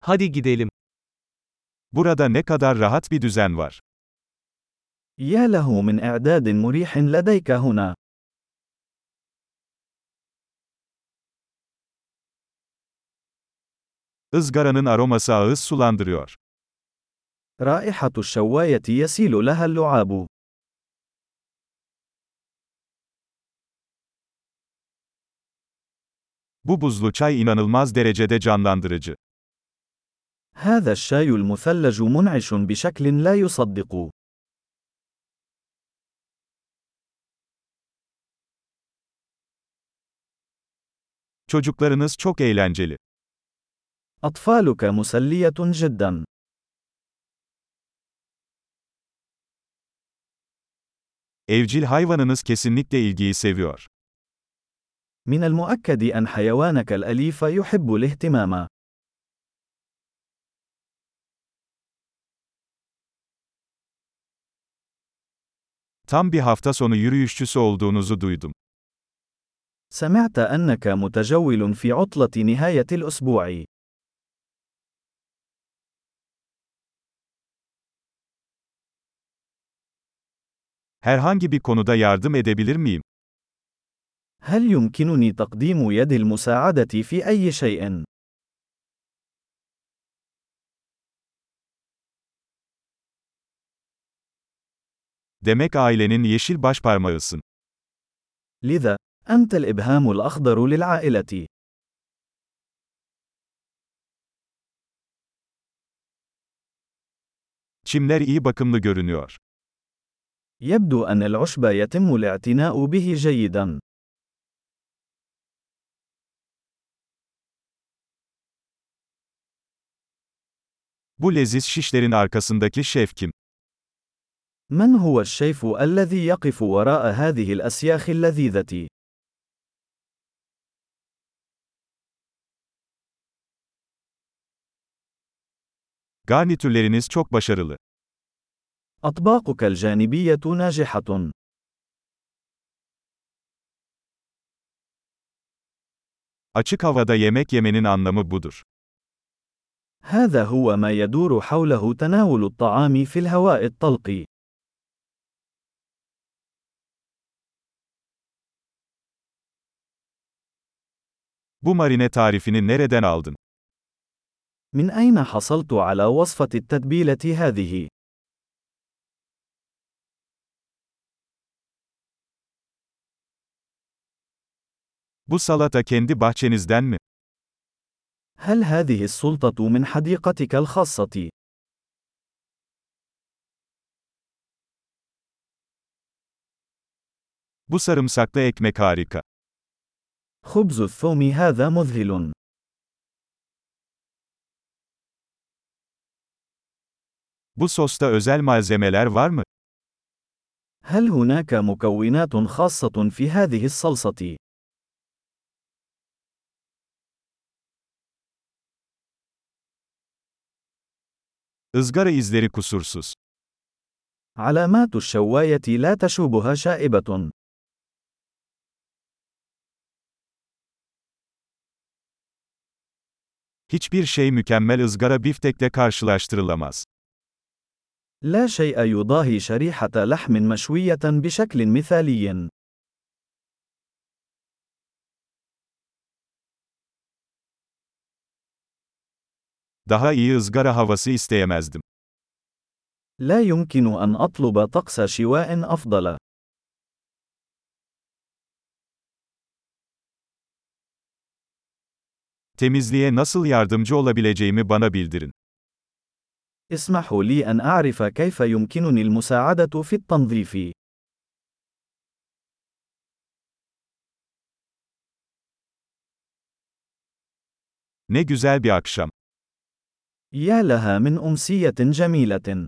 Hadi gidelim. Burada ne kadar rahat bir düzen var. يا له من إعداد مريح لديك هنا. Izgaranın aroması ağız sulandırıyor. رائحة الشواية يسيل لها اللعاب. Bu buzlu çay inanılmaz derecede canlandırıcı. هذا الشاي المثلج منعش بشكل لا يصدق. Çocuklarınız çok eğlenceli. أطفالك مسلية جدا. Evcil hayvanınız kesinlikle ilgiyi seviyor. من المؤكد أن حيوانك الأليف يحب الاهتمام. Tam bir hafta sonu yürüyüşçüsü olduğunuzu duydum. سمعت أنك متجول في عطلة نهاية الأسبوع. Herhangi bir konuda yardım edebilir miyim? هل يمكنني تقديم يد المساعدة في أي شيء؟ Demek ailenin yeşil başparmağısın. لذا، أنت الإبهام الأخضر للعائلة. Çimler iyi bakımlı görünüyor. يبدو أن العشب يتم الاعتناء به جيدا. Bu leziz şişlerin arkasındaki şef kim? من هو الشيف الذي يقف وراء هذه الأسياخ اللذيذة؟ Garnitürleriniz çok başarılı. أطباقك الجانبية ناجحة. Açık havada yemek yemenin anlamı budur. هذا هو ما يدور حوله تناول الطعام في الهواء الطلق. Bu marine tarifini nereden aldın? من أين حصلت على وصفة التتبيلة هذه؟ Bu salata kendi bahçenizden mi? هل هذه السلطة من حديقتك الخاصة؟ Bu sarımsaklı ekmek harika. خبز الثوم هذا مذهل. Bu sosta özel malzemeler var mı? هل هناك مكونات خاصة في هذه الصلصة؟ Izgara izleri kusursuz. علامات الشواية لا تشوبها شائبة. Hiçbir şey mükemmel ızgara biftekle karşılaştırılamaz. لا شيء يضاهي شريحة لحم مشوية بشكل مثالي. Daha iyi ızgara havası isteyemezdim. لا يمكن أن أطلب طقس شواء أفضل. Temizliğe nasıl yardımcı olabileceğimi bana bildirin. اسمحوا لي أن أعرف كيف يمكنني المساعدة في التنظيف. Ne güzel bir akşam. يا لها من أمسية جميلة.